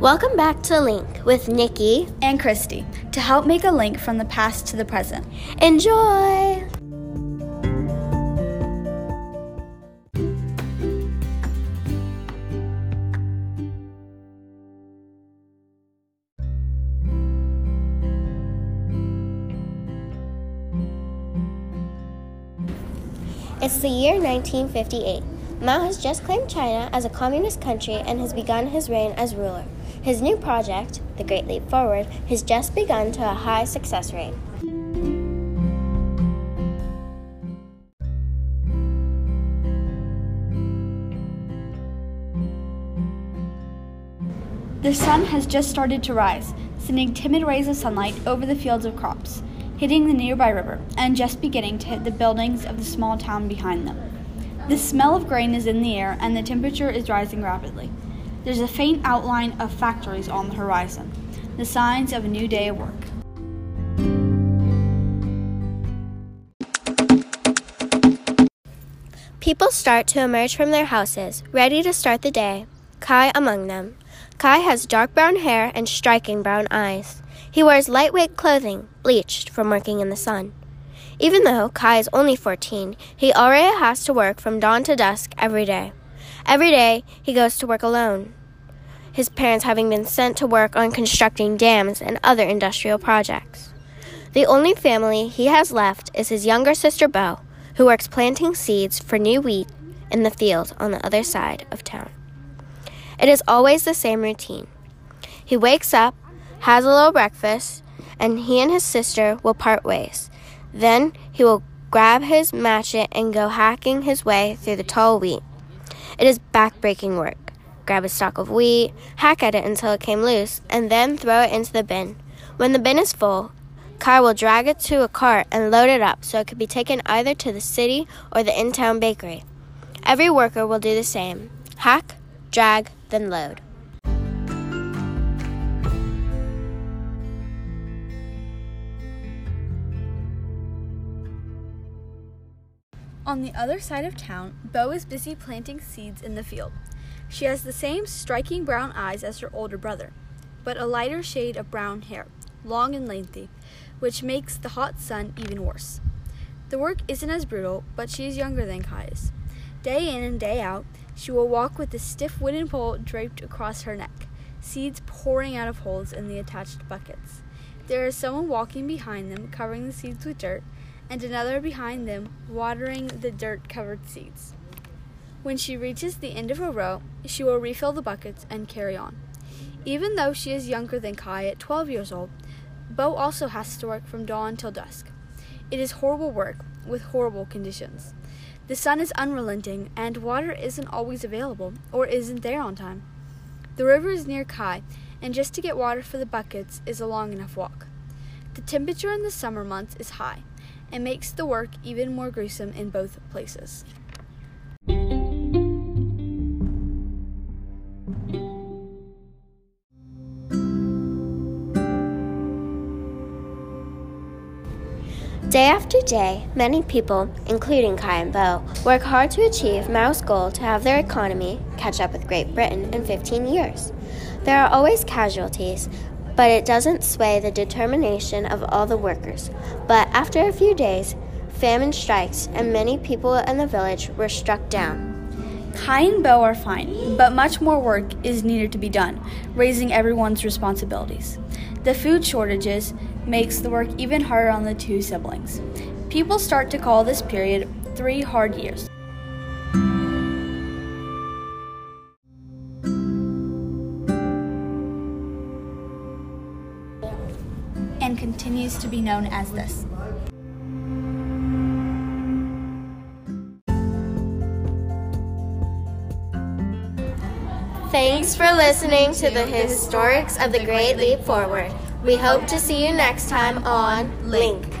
Welcome back to Link with Nikki and Christy to help make a link from the past to the present. Enjoy! It's the year 1958. Mao has just claimed China as a communist country and has begun his reign as ruler. His new project, the Great Leap Forward, has just begun to a high success rate. The sun has just started to rise, sending timid rays of sunlight over the fields of crops, hitting the nearby river, and just beginning to hit the buildings of the small town behind them. The smell of grain is in the air, and the temperature is rising rapidly. There's a faint outline of factories on the horizon, the signs of a new day of work. People start to emerge from their houses, ready to start the day, Kai among them. Kai has dark brown hair and striking brown eyes. He wears lightweight clothing, bleached from working in the sun. Even though Kai is only 14, he already has to work from dawn to dusk every day. Every day, he goes to work alone, his parents having been sent to work on constructing dams and other industrial projects. The only family he has left is his younger sister Bo, who works planting seeds for new wheat in the field on the other side of town. It is always the same routine. He wakes up, has a little breakfast, and he and his sister will part ways. Then he will grab his matchet and go hacking his way through the tall wheat. It is backbreaking work. Grab a stalk of wheat, hack at it until it came loose, and then throw it into the bin. When the bin is full, Kai will drag it to a cart and load it up so it can be taken either to the city or the in town bakery. Every worker will do the same hack, drag, then load. On the other side of town, Bo is busy planting seeds in the field. She has the same striking brown eyes as her older brother, but a lighter shade of brown hair, long and lengthy, which makes the hot sun even worse. The work isn't as brutal, but she is younger than Kai. Day in and day out, she will walk with a stiff wooden pole draped across her neck, seeds pouring out of holes in the attached buckets. There is someone walking behind them, covering the seeds with dirt, and another behind them, watering the dirt covered seeds. When she reaches the end of her row, she will refill the buckets and carry on. Even though she is younger than Kai at 12 years old, Bo also has to work from dawn till dusk. It is horrible work with horrible conditions. The sun is unrelenting, and water isn't always available or isn't there on time. The river is near Kai, and just to get water for the buckets is a long enough walk. The temperature in the summer months is high, and makes the work even more gruesome in both places. Day after day, many people, including Kai and Bo, work hard to achieve Mao's goal to have their economy catch up with Great Britain in 15 years. There are always casualties, but it doesn't sway the determination of all the workers. But after a few days, famine strikes, and many people in the village were struck down. Kai and Bo are fine, but much more work is needed to be done, raising everyone's responsibilities. The food shortages makes the work even harder on the two siblings. People start to call this period three hard years. Continues to be known as this. Thanks for listening to the Historics of the Great Leap Forward. We hope to see you next time on Link.